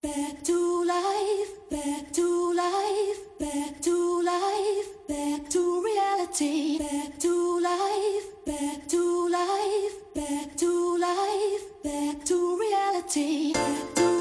Back to life, back to life, back to life, back to reality, back to life, back to life, back to life, back to reality, back to